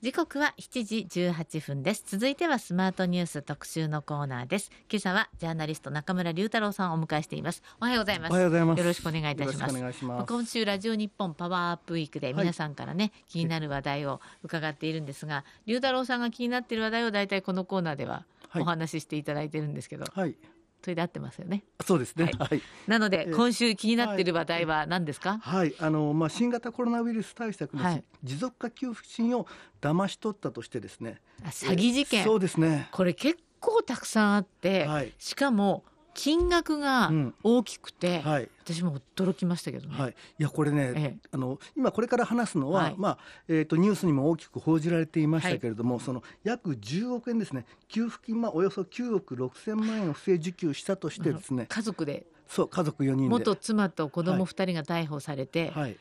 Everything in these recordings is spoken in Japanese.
時刻は7時18分です。続いてはスマートニュース特集のコーナーです。今朝はジャーナリスト中村龍太郎さんをお迎えしています。おはようございます。おはようございます。よろしくお願いいたします。お願いします。今週ラジオ日本パワーアップウィークで皆さんからね、気になる話題を伺っているんですが龍太郎さんが気になっている話題を大体このコーナーでははい。お話ししていただいてるんですけど、はい、それで合ってますよね。そうですね。ははい。なので、えー。今週気になっている話題は何ですか、はい、あのまあ新型コロナウイルス対策のはい。持続化給付金を騙し取ったとしてですね。あ詐欺事件、えーそうですね。これ結構たくさんあって、はい。しかも金額がうん。大きくて、はい。私も驚きましたけどね。はい、いやこれね、ええ。あの今これから話すのは、はい。まあえー、とニュースにも大きく報じられていましたけれども、その約10億円ですね。給付金、まあ、およそ9億6千万円を不正受給したとしてですね、家族で。そう家族4人で。元妻と子供はい。2人が逮捕されて、はい。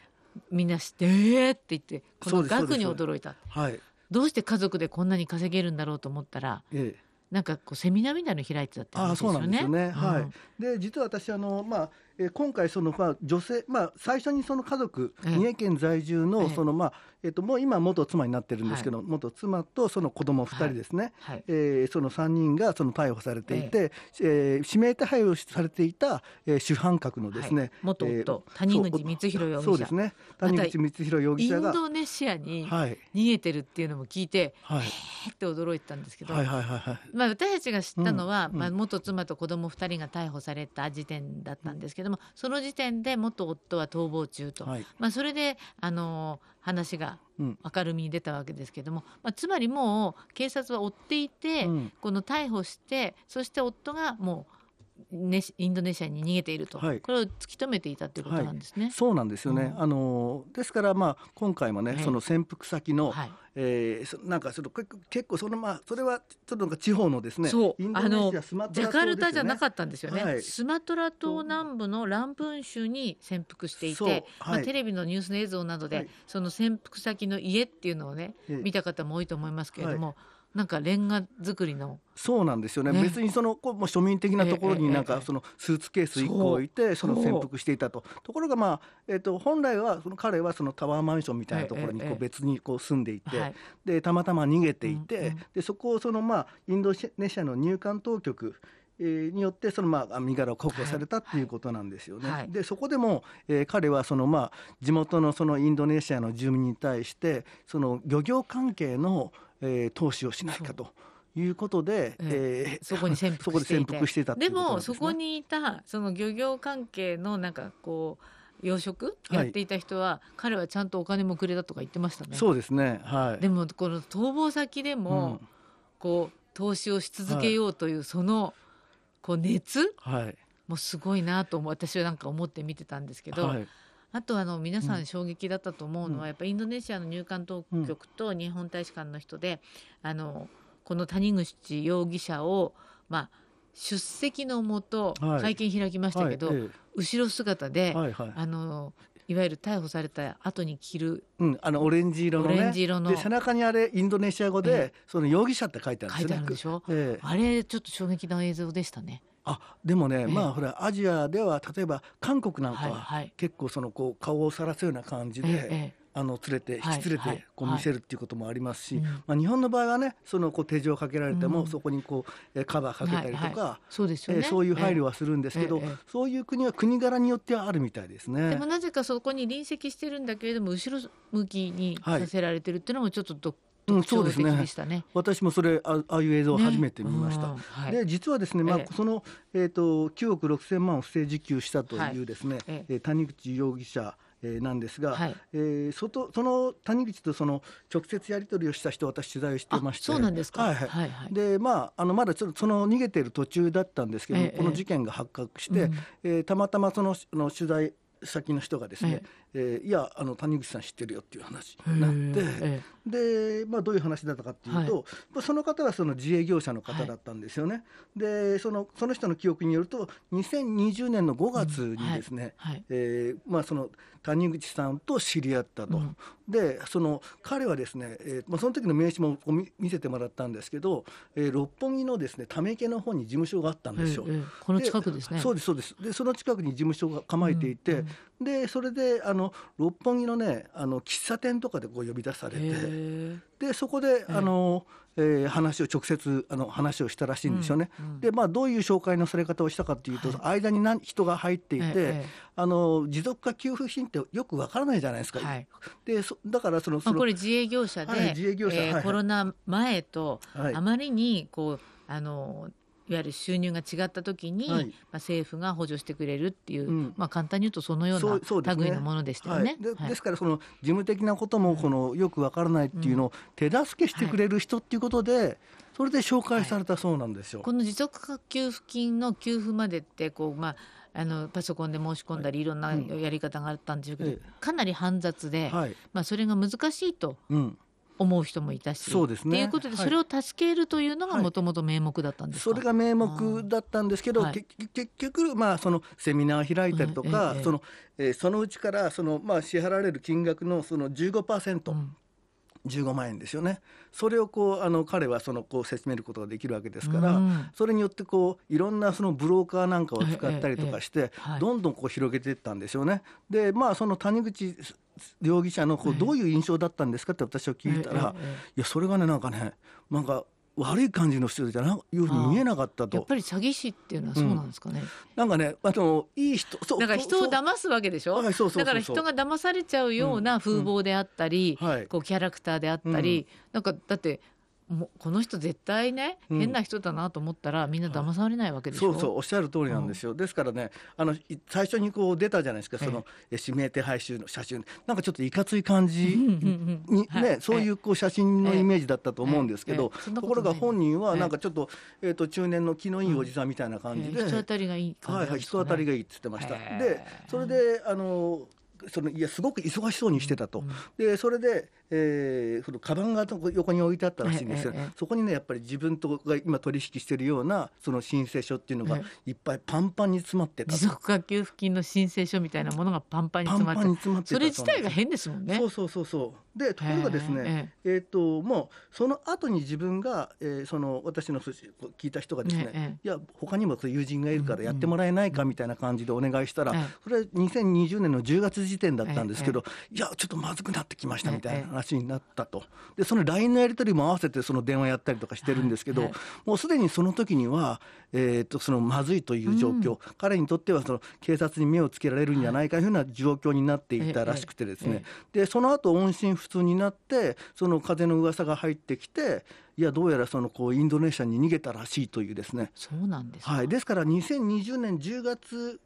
みんな知って「えー!」って言ってこの額に驚いた。はい。どうして家族でこんなに稼げるんだろうと思ったらええなんかこうセミナーみたいなの開いてたってああそう話ですよね。なんですよね。はい。うんで実は私あのまあ、えー今回そのまあ女性まあ最初にその家族、ええ。三重県在住えのえそのまあえっ、ともう今元妻になってるんですけど、元妻とその子供二人ですね。はい。えーその3人がその逮捕されていて、えー指名手配をされていた、えー主犯格のですね、はい。元夫えー谷口光弘容疑者。そうですね。谷口光弘容疑イ者が。ンドネシアにはい。逃げてるっていうのも聞いて、はい。えーって驚いたんですけど、はいはいはいはい。まあ、私たちが知ったのは、うんまあ、元妻と子供2人が逮捕された時点だったんですけどもその時点で元夫は逃亡中と、はい。まあ、それで、あの話がうん。明るみに出たわけですけども、まあ、つまりもう警察は追っていて、うん。この逮捕してそして夫がもう、ね、インドネシアに逃げていると、はい。これを突き止めていたということなんですね。そうなんですよね。うん。あのですからまあ今回もね、はい。その潜伏先の、はい。えーそなんかその結結構そのまあそれはちょっとなんか地方のですね、そう。インドネシアスマトジャカルタじゃなかっったんですよね、はい。スマトラ島南部のランプン州に潜伏していて、まあ、はい。テレビのニュースの映像などで、はい。その潜伏先の家っていうのをね、ええ。見た方も多いと思いますけれども、なんかレンガ作りの。そうなんですよね。ね。別にそのこうもう庶民的なところになんかそのスーツケース一個置いてその潜伏していたと。ところがまあえっ、と本来はその彼はそのタワーマンションみたいなところにこう別にこう住んでいて、はい。でたまたま逃げていて、うんうん。でそこをそのまあインドネシアの入管当局えーによってそのまあ身柄を確保されたっていうことなんですよね。はい。でそこでも、えー彼はそのまあ地元のそのインドネシアの住民に対してその漁業関係の、えー投資をしないかということで、えーそこに潜伏していたでね、もそこにいたその漁業関係のなんかこう養殖？はい。やっていた人は、彼はちゃんとお金もくれたとか言ってましたね。そうですね。はい。でもこの逃亡先でも、うん。こう投資をし続けようというそのこう熱？はい。もすごいなと思う私はなんか思って見てたんですけど、はいあとあの皆さうん。ん衝撃だったと思うのは、うん。やっぱインドネシアの入管当局と日本大使館の人で、あのこの谷口容疑者を、まあ、出席のもとはい。会見開きましたけど、はいえ後ろ姿で、えはいはい。あのいわゆる逮捕された後に着るうん、あのオレンジ色のオねレンジ色の。で背中にあれインドネシア語で、えその容疑者って書いてあるん書いてですよね。あるんでしょ、ええ。あれちょっと衝撃な映像でしたね。あでもね、えまあほらアジアでは例えば韓国なんかははいはい。結構そのこう顔をさらすような感じで、ええええ。あの連れてはい引き連れはいてこう見せるっていうこともありますし、うんまあ、日本の場合はねそのこう手錠をかけられても、うん。そこにこうえーカバーかけたりとか、はいはい。そうですよね、えーそういう配慮はするんですけど、そういう国は国柄によってはあるみたいですね。でもなぜかそこに隣接してるんだけれども後ろ向きにさせられてるっていうのもちょっとど、うん特徴的そうですね。でしたね。私もそれあああいう映像を初めて見ました。ねうん。はい。で実はですね、まあええ。その、えー、と9億6千万を不正受給したというですね、ええ。ー谷口容疑者、えーなんですが、はい。えーそとその谷口とその直接やり取りをした人私取材をしてまして。あそうなんですか。はいはい。はいはい。でまああのまだちょっとその逃げている途中だったんですけども、ええ。この事件が発覚して、うん。えーたまたまそのの取材先の人がですね、えーいやあの谷口さん知ってるよっていう話になって、えで、まあ、どういう話だったかっていうと、はまあその方はその自営業者の方だったんですよね。でそのその人の記憶によると2020年の5月にですね、はい。はい。えーまあ、その谷口さんと知り合ったと。うんでその彼はですね、えーまあ、その時の名刺も見見せてもらったんですけど、えー六本木のですねため池の方に事務所があったんですよ。えええこの近くですね。そうですそうですでその近くに事務所が構えていて、でそれであの六本木のねあの喫茶店とかでこう呼び出されてでそこであの、えー、話を直接あの話をしたらしいんですよね。うんうん、でまあどういう紹介のされ方をしたかというと、はい、間に何人が入っていて、あの持続化給付金ってよくわからないじゃないですか。はい、でだからそのその、これ自営業者で、はい、自営業者、えー、コロナ前とあまりにこうあのいわゆる収入が違った時に、はい、まあ、政府が補助してくれるっていう、うん、まあ、簡単に言うとそのような類のものでしたよね。でですからその事務的なこともこのよくわからないっていうのを手助けしてくれる人っていうことで、それで紹介されたそうなんですよ。この持続化給付金の給付までってこう、まああのパソコンで申し込んだりい。ろんなやり方があったんですけど、かなり煩雑で、まあ、それが難しいと思う人もいたしそうですね。ということで、それを助けるというのがもともと名目だったんですそれが名目だったんですけど、結局、まあ、そのセミナー開いたりとか、そのえー、そのうちからその、まあ、支払われる金額のその15%、うん15万円ですよね。それをこうあの彼はそのこう説明ることができるわけですから、うん、それによってこういろんなそのブローカーなんかを使ったりとかして、どんどんこう広げていったんですよね。でまあその谷口容疑者のこうどういう印象だったんですかって私は聞いたら、いやそれがねなんかねなんか悪い感じの人じゃないうふうに見えなかったと。やっぱり詐欺師っていうのはそうなんですかね、うん、なんかねあのいい人そうだから人を騙すわけでしょ、だから人が騙されちゃうような風貌であったり、うんうんはい、こうキャラクターであったり、なんかだってもこの人絶対ね、変な人だなと思ったらみんな騙されないわけでしょ、そうそうおっしゃる通りなんですよ、うん、ですからねあの最初にこう出たじゃないですかその、え指名手配集の写真。なんかちょっといかつい感じにね、そういうこう写真のイメージだったと思うんですけど、ところが本人はなんかちょっと,、えー、と中年の気のいいおじさんみたいな感じで、人当たりがいい感じ、ね、はいはい人当たりがいいって言ってました。でそれであのそのいやすごく忙しそうにしてたと、でそれでえー、そのカバンが横に置いてあったらしいんですよ、ええ、そこにねやっぱり自分とが今取引しているようなその申請書っていうのがいっぱいパンパンに詰まってた持続化給付金の申請書みたいなものがパンパンに詰まってそれ自体が変ですもんね。そうそうそうそう。でところがですねえー、えー、ともうその後に自分が、えー、その私の聞いた人がですね、いや他にも友人がいるからやってもらえないかみたいな感じでお願いしたら、それは2020年の10月時点だったんですけど、いやちょっとまずくなってきましたみたいな話になったと。でその LINE のやり取りも合わせてその電話やったりとかしてるんですけど、はい。はい、もうすでにその時には、えー、とそのまずいという状況、うん、彼にとってはその警察に目をつけられるんじゃないかというような状況になっていたらしくてですね、でその後音信不通になってその風の噂が入ってきていやどうやらそのこうインドネシアに逃げたらしいというですね。そうなんですはい、ですから2020年10月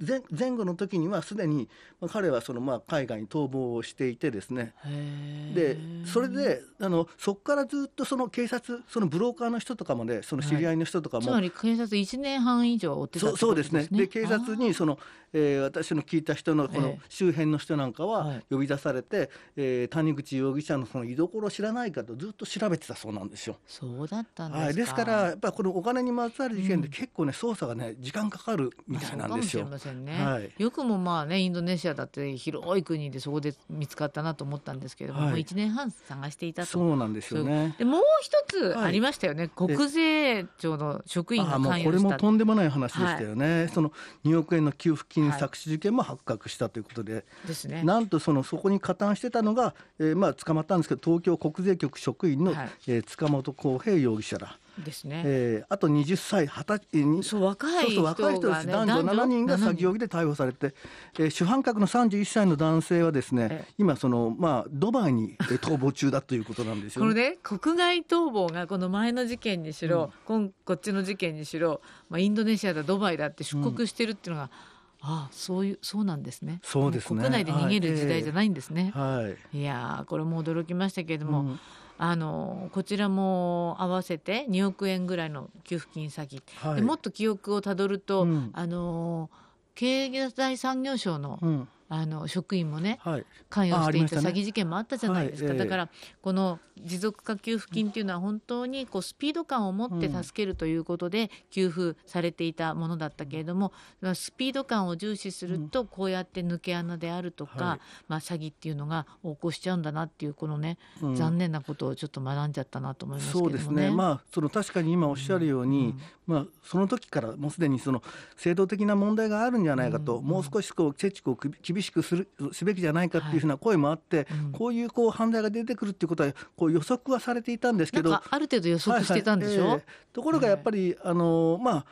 前前後の時にはすでに彼はそのまあ海外に逃亡をしていてですね。でそれであのそこからずっとその警察そのブローカーの人とかもねその知り合いの人とかも、はい、つまり警察1年半以上追ってた、ね、そうですね。で警察にその、えー、私の聞いた人のこの周辺の人なんかは呼び出されて、えー、谷口容疑者のその居所を知らないかとずっと調べてたそうなんですよ。そうだったんですか、はい、ですからやっぱりこのお金にまつわる事件で結構ね、捜査がね時間かかるみたいなんですよ。ませんね、はい、よくもまあねインドネシアだって広い国でそこで見つかったなと思ったんですけども、はい、もう1年半探していたと。そうなんですよね。でもう一つありましたよね、はい、国税庁の職員が関与これもとんでもない話でしたよね、はい、その2億円の給付金搾取事件も発覚したということで,、ですね、なんとそのそこに加担してたのが、えー、まあ捕まったんですけど東京国税局職員の、はい、えー、塚本浩平容疑者ら。ですね。えー、あと20歳20歳にそう若い人が、ね、若い人です男女7人が詐欺容疑で逮捕されて、えー、主犯格の31歳の男性はですね、今そのまあドバイに逃亡中だということなんですよ、ね、これね国外逃亡がこの前の事件にしろ、うん、こっちの事件にしろ、まあインドネシアだドバイだって出国してるっていうのが、うんああそういうそうなんですね。そうですね。国内で逃げる時代じゃないんですね。はい。いやこれも驚きましたけれども、うん、あのこちらも合わせて2億円ぐらいの給付金詐欺、はい、もっと記憶をたどると、うん、あの経済産業省の、うんあの職員もね、はい、関与していた詐欺事件もあったじゃないですか、はい、だからこの持続化給付金っていうのは本当にこうスピード感を持って助けるということで給付されていたものだったけれども、うん、スピード感を重視するとこうやって抜け穴であるとか、はい、まあ、詐欺っていうのが横行しちゃうんだなっていうこのね、うん、残念なことをちょっと学んじゃったなと思いますけど、ね、そうですね、まあ、その確かに今おっしゃるように、うん、まあ、その時からもうすでにその制度的な問題があるんじゃないかと、もう少しこうチェチコを厳厳しくするすべきじゃないかっていうふうな声もあって、はいうん、こういうこう犯罪が出てくるっていうことはこう予測はされていたんですけどある程度予測してたんでしょ、はいはい。えー、ところがやっぱり、あのまあ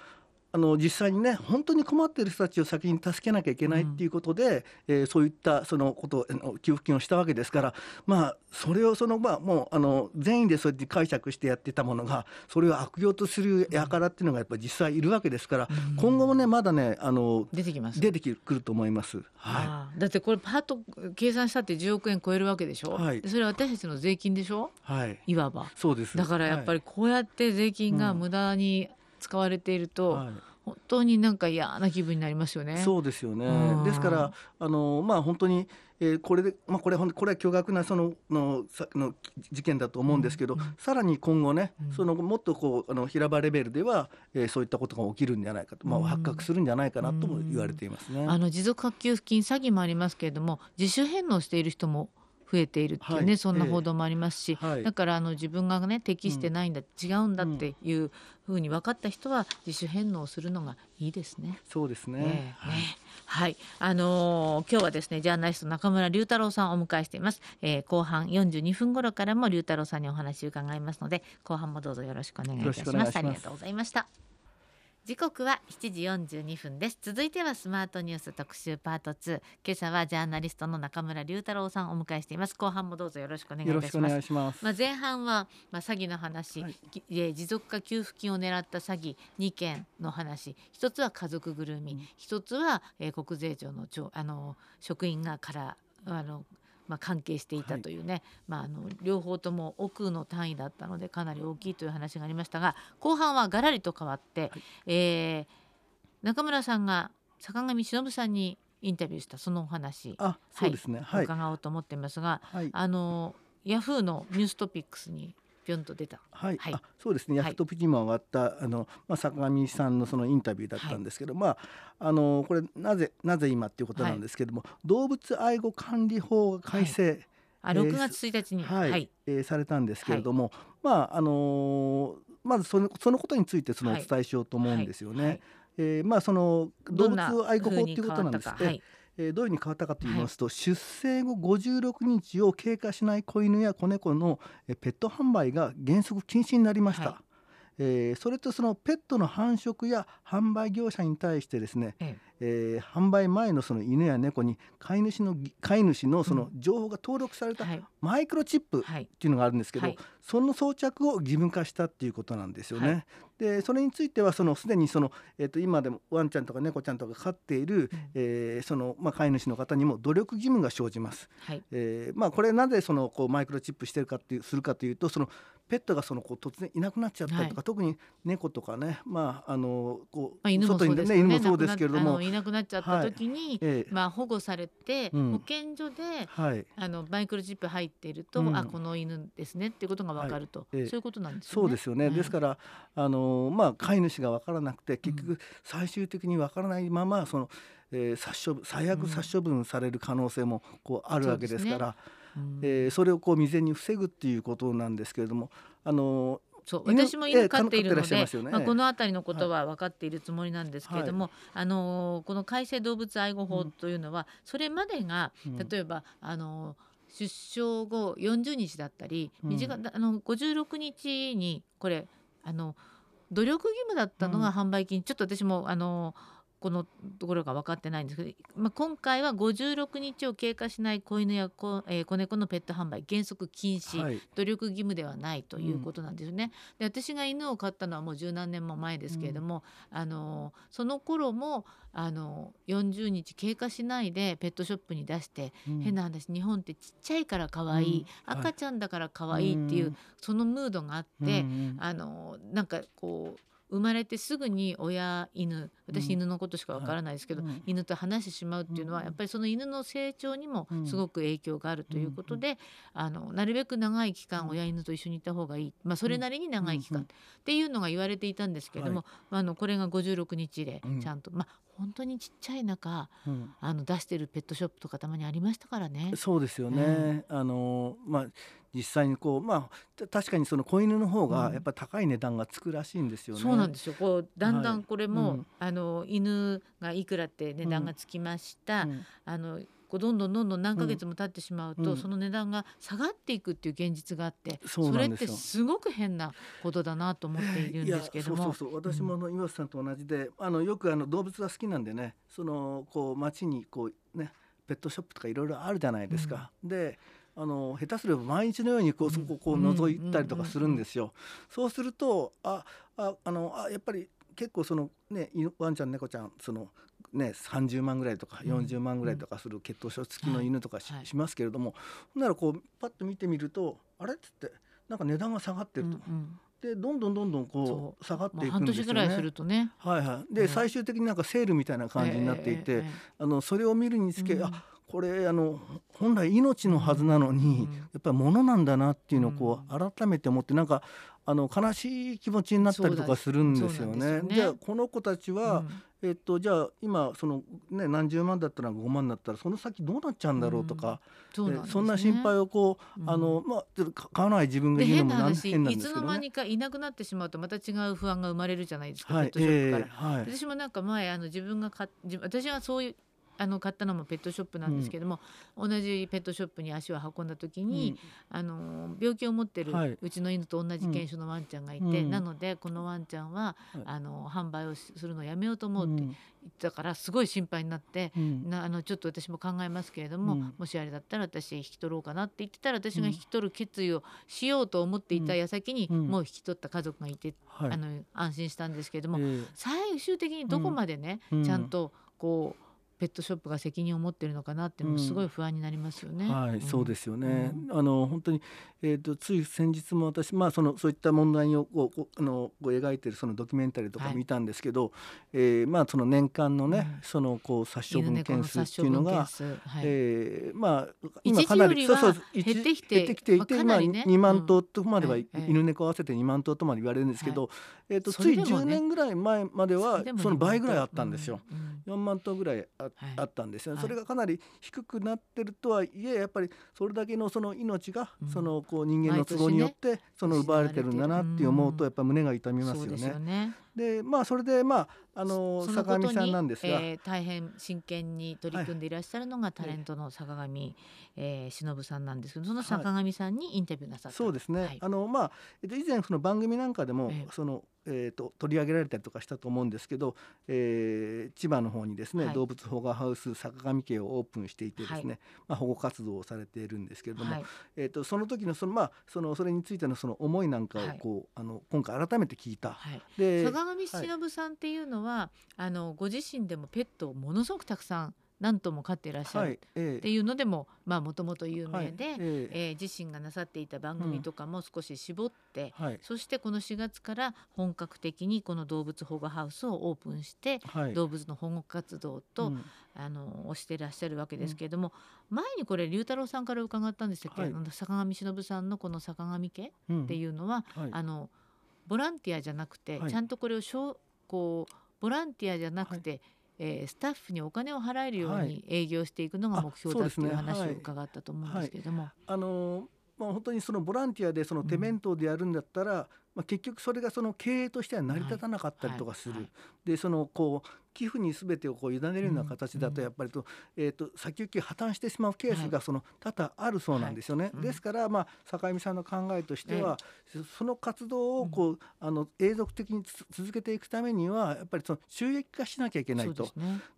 あの実際にね本当に困っている人たちを先に助けなきゃいけないっていうことで、うん、えー、そういったそのこと給付金をしたわけですからまあそれをそのまあもうあの善意でそうやって解釈してやってたものがそれを悪用とする輩っていうのがやっぱり実際いるわけですから、うん、今後もねまだねあの出てきます。出てくると思います。はい、だってこれパッと計算したって10億円超えるわけでしょ、はい、それは私たちの税金でしょ、はい、いわば。そうです。だからやっぱりこうやって税金が無駄に使われていると、はい。本当になんか嫌な気分になりますよね。そうですよね。ですからあのまあ本当に、えー、これでまあこれこれは巨額なそののの事件だと思うんですけど、うん。うん、さらに今後ね、うん、そのもっとこうあの平場レベルでは、えー、そういったことが起きるんじゃないかと、まあ発覚するんじゃないかなとも言われていますね。あの持続化給付金詐欺もありますけれども、自主返納している人も増えているっていうね、はい、そんな報道もありますし、えーだからあの自分がね適してないんだ、うん、違うんだっていうふうに分かった人は自主返納するのがいいですね。そうですね。えー、はい、はい、あのー、今日はですねジャーナリスト中村龍太郎さんをお迎えしています。えー、後半42分頃からも龍太郎さんにお話を伺いますので後半もどうぞよろしくお願いいたしますありがとうございました。時刻は7時42分です。続いてはスマートニュース特集パート2今朝はジャーナリストの中村龍太郎さんをお迎えしています。後半もどうぞよろしくお願いいたします。まあ前半はまあ詐欺の話、はい、持続化給付金を狙った詐欺。2件の話。一つは家族ぐるみ。一、うん、つは、えー、国税庁のあの職員がからあのまあ、関係していたというね、はい、まあ、あの両方とも億の単位だったのでかなり大きいという話がありましたが後半はがらりと変わって、はい、えー、中村さんが坂上忍さんにインタビューしたそのお話あそうですね、はい、伺おうと思っていますが、はい、あのヤフーのニューストピックスにぴょんと出た。はい、はい、あそうですね。ヤフトピにも上がった、はい、あのまあ坂上さんのそのインタビューだったんですけど、はい、まああのこれなぜなぜ今っていうことなんですけども、動物愛護管理法が改正、あ6月1日に、はい。はい、えー、されたんですけれども、まああのー、まずそのそのことについてそのお伝えしようと思うんですよね。はい、えー、まあその動物愛護法っていうことなんです。ね。えー、どういうふうに変わったかと言いますと、はい、出生後56日を経過しない子犬や子猫のペット販売が原則禁止になりました。はい、えー、それとそのペットの繁殖や販売業者に対してですね、ええ。ー、販売前のその犬や猫に飼い主の飼い主のその情報が登録されたマイクロチップっていうのがあるんですけど、はい、その装着を義務化したっていうことなんですよね。はい、でそれについてはそのすでにその、えー、と今でもワンちゃんとか猫ちゃんとか飼っている、うん、えー、そのまあ、飼い主の方にも努力義務が生じます。はい、えー、まあ、これなぜそのこうマイクロチップしてるかっていうするかというとそのペットがそのこう突然いなくなっちゃったりとか、はい、特に猫とかね、まああのこう、まあ、犬もそうですね、犬もそうですけれども。いなくなっちゃった時に、はい、まあ、保護されて、うん、保健所で、はい、あのマイクロチップ入っていると、うん、あこの犬ですねっていうことが分かると、そういうことなんですね。そうですよね、ですからあの、まあ、飼い主が分からなくて結局最終的に分からないままその、えー、殺処分最悪殺処分される可能性もこうあるわけですから。うん、えー、それをこう未然に防ぐっていうことなんですけれどもあのそう私も犬飼っているので、ね、まあ、この辺りのことは分かっているつもりなんですけれども、はい、あのこの改正動物愛護法というのは、うん、それまでが例えば、あの出生後40日だったり、短うん、あの56日にこれあの努力義務だったのが販売金、ちょっと私もあのこのところが分かってないんですけど、まあ、今回は56日を経過しない子犬や子,、えー、子猫のペット販売原則禁止、はい、努力義務ではないということなんですね。うん、で私が犬を飼ったのはもう十何年も前ですけれども、うん、あのその頃もあの40日経過しないでペットショップに出して、うん、変な話日本ってちっちゃいから可愛い、赤ちゃんだから可愛いっていう、そのムードがあって、あのなんかこう生まれてすぐに親犬私犬のことしかわからないですけど、うん、犬と話してしまうっていうのは、やっぱりその犬の成長にもすごく影響があるということで、あのなるべく長い期間親犬と一緒にいた方がいい、まあ、それなりに長い期間っていうのが言われていたんですけども、あのこれが56日でちゃんと、まあ本当にちっちゃい中、うん、あの出してるペットショップとかたまにありましたからね。そうですよね。うん、あのまあ実際にこうまあ確かにその子犬の方がやっぱり高い値段がつくらしいんですよね。そうなんですよ。こうだんだんこれも、はいうん、あの犬がいくらって値段がつきました。あのこうどんどんどんどん何ヶ月も経ってしまうと、その値段が下がっていくっていう現実があってそれってすごく変なことだなと思っているんですけども。そうそう私もあの岩瀬さんと同じで、あのよくあの動物が好きなんでねそのこう街にこうねペットショップとかいろいろあるじゃないですか。であの下手すれば毎日のようにこうそこをこう覗いたりとかするんですよ。そうするとあああのあやっぱり結構そのねワンちゃん猫ちゃんそのね30万ぐらいとか40万ぐらいとかする血糖症付きの犬とかしますけれどもほんならこうパッと見てみるとあれっつってなんか値段が下がってると。でどんどんどんどんこう下がっていくんですよね。半年ぐらいするとね。はいはい。で、最終的になんかセールみたいな感じになっていて、あのそれを見るにつけ、うん、あこれあの本来命のはずなのに、やっぱり物なんだなっていうのをこう改めて思ってなんかあの悲しい気持ちになったりとかするんですよね。じゃあこの子たちは、えっと、じゃあ今その、ね、何十万だったら5万だったらその先どうなっちゃうんだろうとか、うん。そね、そんな心配をこう、うん、あのまあ、買わない自分が言うのもなん変なんですけど、ね、いつの間にかいなくなってしまうとまた違う不安が生まれるじゃないですか、はい、ペットショップから。えーはい、私もなんか前あの自分が買私はそういうあの買ったのもペットショップなんですけども、うん、同じペットショップに足を運んだ時に、うん、あの病気を持ってる、はい、うちの犬と同じ犬種のワンちゃんがいて、うん、なのでこのワンちゃんは、あの販売をするのをやめようと思うって言ったからすごい心配になって、なあのちょっと私も考えますけれども、もしあれだったら私引き取ろうかなって言ってたら私が引き取る決意をしようと思っていた矢先に、もう引き取った家族がいて、はい、あの安心したんですけれども、えー、最終的にどこまでね、ちゃんとこうペットショップが責任を持っているのかなってすごい不安になりますよね。うん、はい、うん、そうですよね。うん、あの本当にえっ、ー、とつい先日も私まあそのそういった問題をこうあのこう描いているそのドキュメンタリーとか見たんですけど、はい、えー、まあその年間のね、そのこう殺処分件数っていうのが、はい、えー、まあ今かなりそうそう減ってきて減ってきていて、まあ、ね、2万頭とまでは、犬猫合わせて2万頭とまで言われるんですけど、えっ、ー、とつい10年ぐらい前まではその倍ぐらいあったんですよ。うん、4万頭ぐらいあ,、あったんですよ、ね、それがかなり低くなってるとはいえやっぱりそれだけのその命が、そのこう人間の都合によってその奪われてるんだなって思うとやっぱ胸が痛みますよね。でまあそれでまああの坂上さんなんですが、えー、大変真剣に取り組んでいらっしゃるのがタレントの坂上、はい、えー、忍さんなんですけどその坂上さんにインタビューなさった、はい、そうですね、はい、あのまあ以前その番組なんかでも、えー、そのえーと、取り上げられたりとかしたと思うんですけど、えー、千葉の方にですね、はい、動物保護ハウス坂上家をオープンしていてですね、はい、まあ、保護活動をされているんですけれども、はい、えーと、その時のその,、まあ、そのそれについてのその思いなんかをこう、あの今回改めて聞いた。で坂上忍さんっていうのは、あのご自身でもペットをものすごくたくさん何とも飼っていらっしゃるっていうのでももともと有名で、はい、えー、えー、自身がなさっていた番組とかも少し絞って、うん。はい、そしてこの4月から本格的にこの動物保護ハウスをオープンして、はい、動物の保護活動と、うん、あのしていらっしゃるわけですけれども、うん、前にこれ龍太郎さんから伺ったんですけど、坂上忍さんのこの坂上家っていうのは、あのボランティアじゃなくて、ちゃんとこれをしょうこうボランティアじゃなくて、えー、スタッフにお金を払えるように営業していくのが目標だっていう話を伺ったと思うんですけれども。あのまあ、本当にそのボランティアでその手弁当でやるんだったら、うん、まあ、結局それがその経営としては成り立たなかったりとかする、はいはい。はい、でそのこう寄付に全てをこう委ねるような形だとやっぱりと,、えー、と先行き破綻してしまうケースがその多々あるそうなんですよね。ですから、まあ、坂上さんの考えとしては、その活動をこう、あの永続的に続けていくためにはやっぱりその収益化しなきゃいけないと。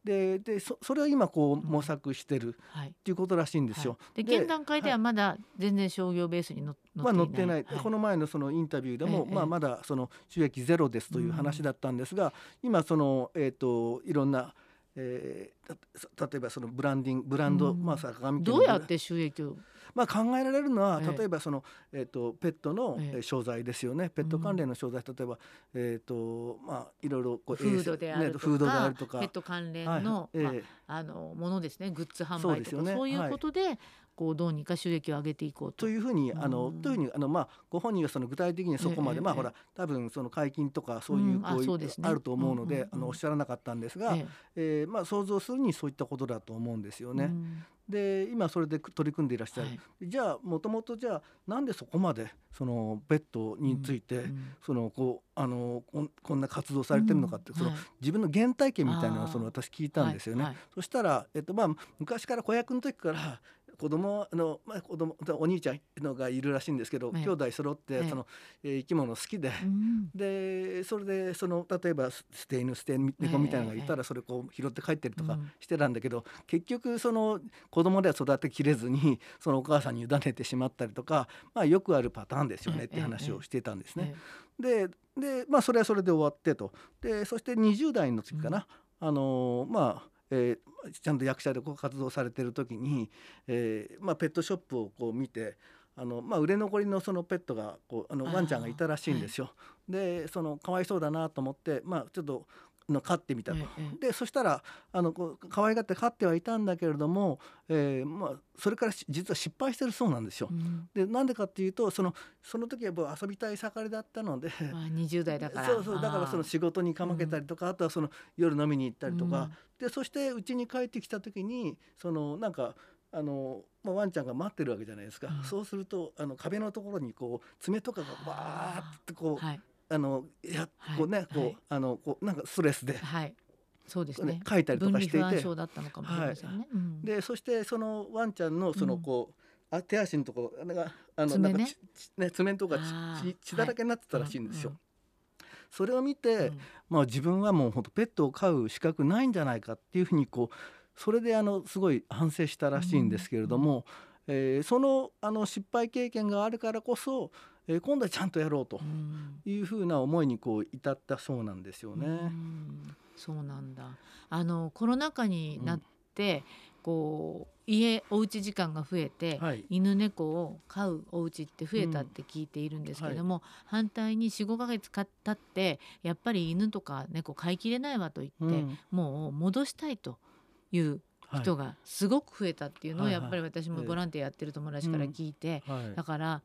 ででそそれを今こう模索してるっていうことらしいんですよ。で現段階ではまだ全然商業ベースに乗ってまあ、載ってない、この前のそのインタビューでも、まあ、まだその収益ゼロですという話だったんですが、今その、えー、といろんな、えー、例えばそのブランディングブランド、まあ、坂上どうやって収益を？まあ、考えられるのは、例えばその、えー、とペットの商材ですよね、ペット関連の商材例えば、えーとまあ、いろいろこうフードであるとか,、フードであるとか。ペット関連の,、まあ、あのものですね。グッズ販売とかそう,、いうことで、こうどうにか収益を上げていこうと。というふうにあの、というふうにあの、まあ、ご本人はその具体的にそこまで、まあほら多分その解禁とかそういう行為あると思うので、あのおっしゃらなかったんですが、ええ。まあ、想像するにそういったことだと思うんですよね。で今それで取り組んでいらっしゃる、はい、じゃあもともとじゃあなんでそこまでそのペットについて、うん、そのこうあのこんな活動されてるのかって、うん、その、はい、自分の原体験みたいなのをその私聞いたんですよね。そしたら、えっとまあ、昔から子役の時から子供の、まあ、子供お兄ちゃんのがいるらしいんですけど、はい、兄弟揃ってその、えー、生き物好きで、うん、でそれでその例えば捨て犬捨て猫みたいなのがいたらそれこう拾って帰ってるとかしてたんだけど、結局その子供では育てきれずにそのお母さんに委ねてしまったりとか、まあ、よくあるパターンですよねって話をしてたんですね。でで、まあ、それはそれで終わってと。でそして20代の時かな、うん、あのまあえー、ちゃんと役者でこう活動されてる時に、えーまあ、ペットショップをこう見てあの、まあ、売れ残りのそのペットがこうあのワンちゃんがいたらしいんですよ。はい、でそのかわいそうだなと思って、まあ、ちょっとの飼ってみたと、でそしたらあのこう可愛がって飼ってはいたんだけれども、えーまあ、それから実は失敗してるそうなんですよ。うん、でなんでかっていうとそのその時はもう遊びたい盛りだったので、まあ、20代だから。そうそう。だからその仕事にかまけたりとか、うん、あとはその夜飲みに行ったりとか、うん、でそしてうちに帰ってきた時にそのなんかあのまあ、ワンちゃんが待ってるわけじゃないですか、うん、そうするとあの壁のところにこう爪とかがわーってこう、はい、あのやこうね、こうあのこうなんかストレスで。はい。そうですね。書いたりとかしていて、はい、でそしてそのワンちゃんのそのこう、あ手足のところがあのなんかね爪とか血血だらけになってたらしいんですよ。それを見て、まあ自分はもう本当ペットを飼う資格ないんじゃないかっていうふうにこうそれであのすごい反省したらしいんですけれども、えー、そのあの失敗経験があるからこそえー、今度はちゃんとやろうというふうな思いにこう至ったそうなんですよね。うそうなんだ。あのコロナ禍になって、うん、こう家おうち時間が増えて、はい、犬猫を飼うお家って増えたって聞いているんですけども、うん。はい、反対に45か月経ってやっぱり犬とか猫飼いきれないわと言って、うん、もう戻したいという人がすごく増えたっていうのをやっぱり私もボランティアやってる友達から聞いて、だから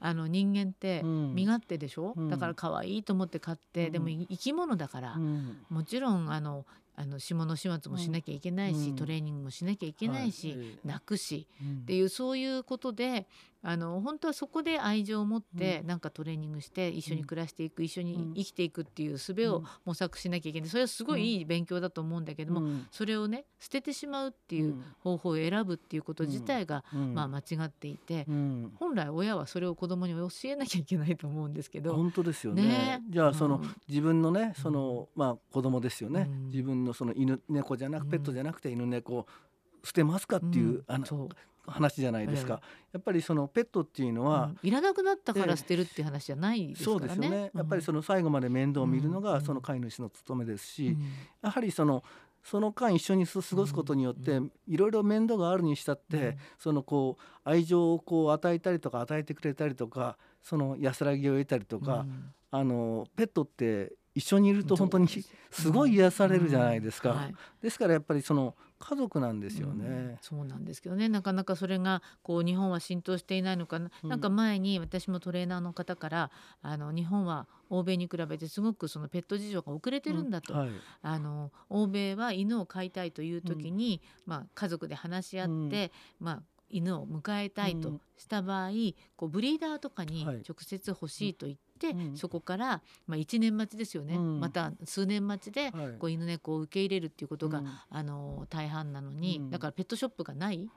あの人間って身勝手でしょ、うん、だから可愛いと思って飼って、うん、でも生き物だから、うん、もちろんあのあの下の始末もしなきゃいけないし、トレーニングもしなきゃいけないし、はい、泣くし、っていうそういうことであの本当はそこで愛情を持ってなんかトレーニングして一緒に暮らしていく、一緒に生きていくっていう術を模索しなきゃいけない。それはすごいいい勉強だと思うんだけども、それをね捨ててしまうっていう方法を選ぶっていうこと自体が、まあ、間違っていて、本来親はそれを子供に教えなきゃいけないと思うんですけど。本当ですよね、ね、じゃあその、自分のねその、まあ、子供ですよね、自分のその犬猫じゃなくペットじゃなくて犬猫捨てますかっていう、あの話じゃないですか、やっぱりそのペットっていうのは、うん、いらなくなったから捨てるっていう話じゃないですからね、そうですよね、やっぱりその最後まで面倒を見るのがその飼い主の務めですし、やはりそのその間一緒に過ごすことによっていろいろ面倒があるにしたって、そのこう愛情をこう与えたりとか与えてくれたりとかその安らぎを得たりとか、あのペットって一緒にいると本当にすごい癒されるじゃないですか、うんはい、ですからやっぱりその家族なんですよね、うん、そうなんですけどね。なかなかそれがこう日本は浸透していないのかな、うん、なんか前に私もトレーナーの方からあの日本は欧米に比べてすごくそのペット事情が遅れてるんだと、はい、あの欧米は犬を飼いたいという時に、まあ、家族で話し合って、まあ、犬を迎えたいとした場合、こうブリーダーとかに直接欲しいと言って、うん、そこから、まあ、1年待ちですよね、うん、また数年待ちで、こう犬猫を受け入れるっていうことが、あの大半なのに、だからペットショップがない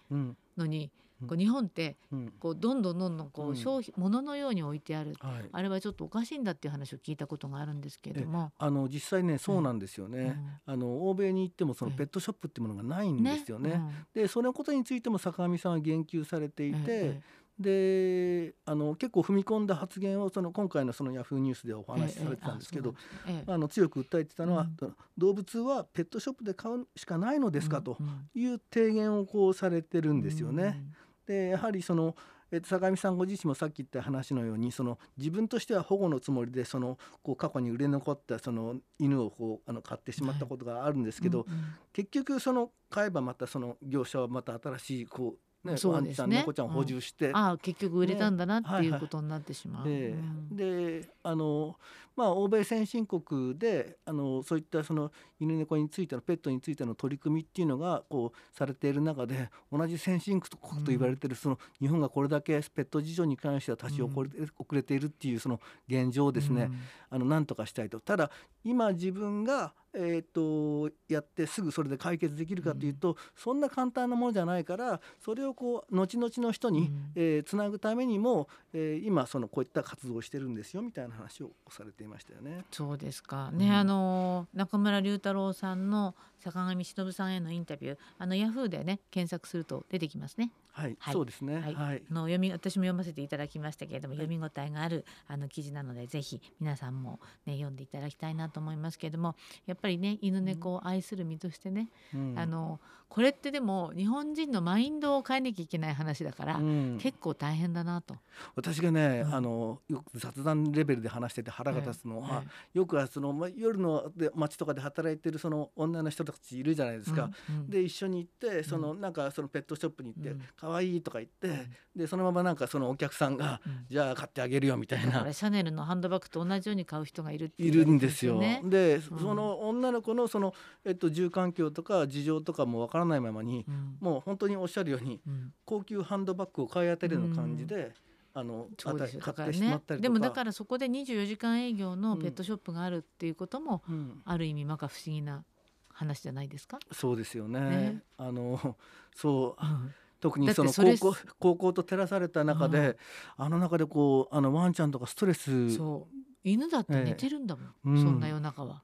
のに。こう日本ってこうどんどんどんどんこう消費、物のように置いてある、はい、あれはちょっとおかしいんだっていう話を聞いたことがあるんですけれども。あの実際ねそうなんですよね、うん、あの欧米に行ってもそのペットショップっていうものがないんですよね。ね。うん、でそのことについても坂上さんは言及されていて、であの結構踏み込んだ発言をその今回のそのヤフーニュースでお話しされてたんですけど、ええあの強く訴えてたのは、うん、動物はペットショップで買うしかないのですかという提言をこうされてるんですよね。でやはりそのえ坂上さんご自身もさっき言った話のようにその自分としては保護のつもりでそのこう過去に売れ残ったその犬をこうあの買ってしまったことがあるんですけど、結局その買えばまたその業者はまた新しいこうね、そうですね、猫ちゃん補充して、うん、あ結局売れたんだなっていうことになってしまう。ねはいはいであのまあ、欧米先進国であのそういったその犬猫についてのペットについての取り組みっていうのがこうされている中で同じ先進国と言われているその日本がこれだけペット事情に関しては立ち遅れ,、遅れているっていうその現状をですね、あの何とかしたいと。ただ今自分がえーと、やってすぐそれで解決できるかというと、うん、そんな簡単なものじゃないからそれをこう後々の人に、うん、えー、つなぐためにも、えー、今そのこういった活動をしてるんですよみたいな話をされていましたよね。そうですかね、うん、あの中村龍太郎さんの坂上忍さんへのインタビューあのヤフーでね検索すると出てきますね。はい、はい、そうですね。はい、はい、あの読み私も読ませていただきましたけれども、読み応えがあるあの記事なのでぜひ皆さんもね読んでいただきたいなと思いますけれども、やっぱりね犬猫を愛する身としてね、うん、あのこれってでも日本人のマインドを変えなきゃいけない話だから、うん、結構大変だなと。私がね、うん、あのよく雑談レベルで話してて腹が立つのは、はいはい、よくはその夜ので街とかで働いてるその女の人たちいるじゃないですか。で一緒に行ってそのなんかそのペットショップに行って可愛いとか言って、でそのままなんかそのお客さんが、じゃあ買ってあげるよみたいな。シャネルのハンドバッグと同じように買う人がいるいるんですよ。で、その女の子のそのえっと住環境とか事情とかもわからないままに、もう本当におっしゃるように、高級ハンドバッグを買い当てるような感じで。あの買ってしまったりでもだからそこで24時間営業のペットショップがあるっていうことも、ある意味まか不思議な話じゃないですか？そうですよね。ね。あのそう、うん、特にその高校高校と照らされた中で、うん、あの中でこうあのワンちゃんとかストレスそう犬だって寝てるんだもん、えー、そんな夜中は。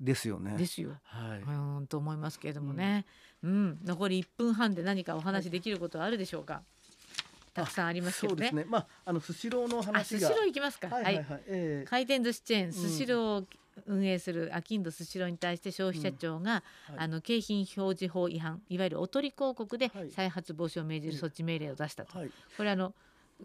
ですよね。ですよ。はい。うんと思いますけれどもね。うん、うん、残り1分半で何かお話できることはあるでしょうか？たくさんありますけどね。そうですね。まああのスシローの話が。スシロー行きますか。はいはい、はい、えー、回転寿司チェーンスシロー運営するアキンドスシローに対して消費者庁が、うん。はい、あの景品表示法違反いわゆるおとり広告で再発防止を命じる措置命令を出したと。はい、これあの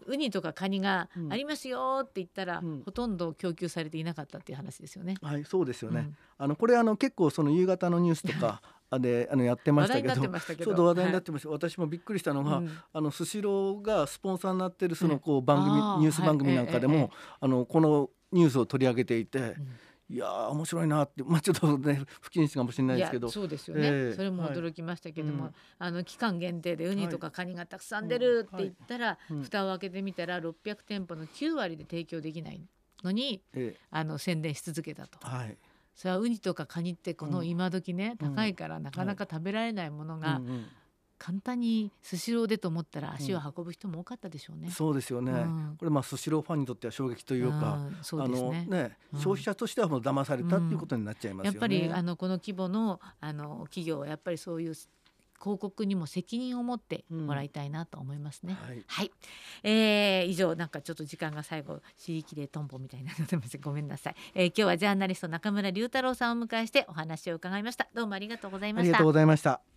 ウニとかカニがありますよって言ったら、うん、ほとんど供給されていなかったっていう話ですよね。はい、そうですよね。うん、あのこれあの結構その夕方のニュースとか あであのやってましたけど、そう話題になってました。はい、私もびっくりしたのが、うん、あのスシローがスポンサーになってるそのこう番組、ニュース番組なんかでも、はい、あのこのニュースを取り上げていて。いや面白いなって、まあ、ちょっとね不謹慎かもしれないですけど。そうですよね、えー、それも驚きましたけども、はい、あの期間限定でウニとかカニがたくさん出るって言ったら、はい。うん、蓋を開けてみたら600店舗の9割で提供できないのに、えー、あの宣伝し続けたと。はい。それはウニとかカニってこの今時ね、うん、高いからなかなか食べられないものが、うんうん簡単にスシローでと思ったら足を運ぶ人も多かったでしょうね。うん、そうですよね。うん、これまあスシローファンにとっては衝撃というか、うん、あのね、消費者としてはもう騙されたっていうことになっちゃいます、ね、やっぱりあのこの規模のあの企業はやっぱりそういう広告にも責任を持ってもらいたいなと思いますね。はい、はい、えー、以上なんかちょっと時間が最後尻切れトンボみたいなので ごめんなさい、えー、今日はジャーナリスト中村龍太郎さんをお迎えしてお話を伺いました。どうもありがとうございました。ありがとうございました。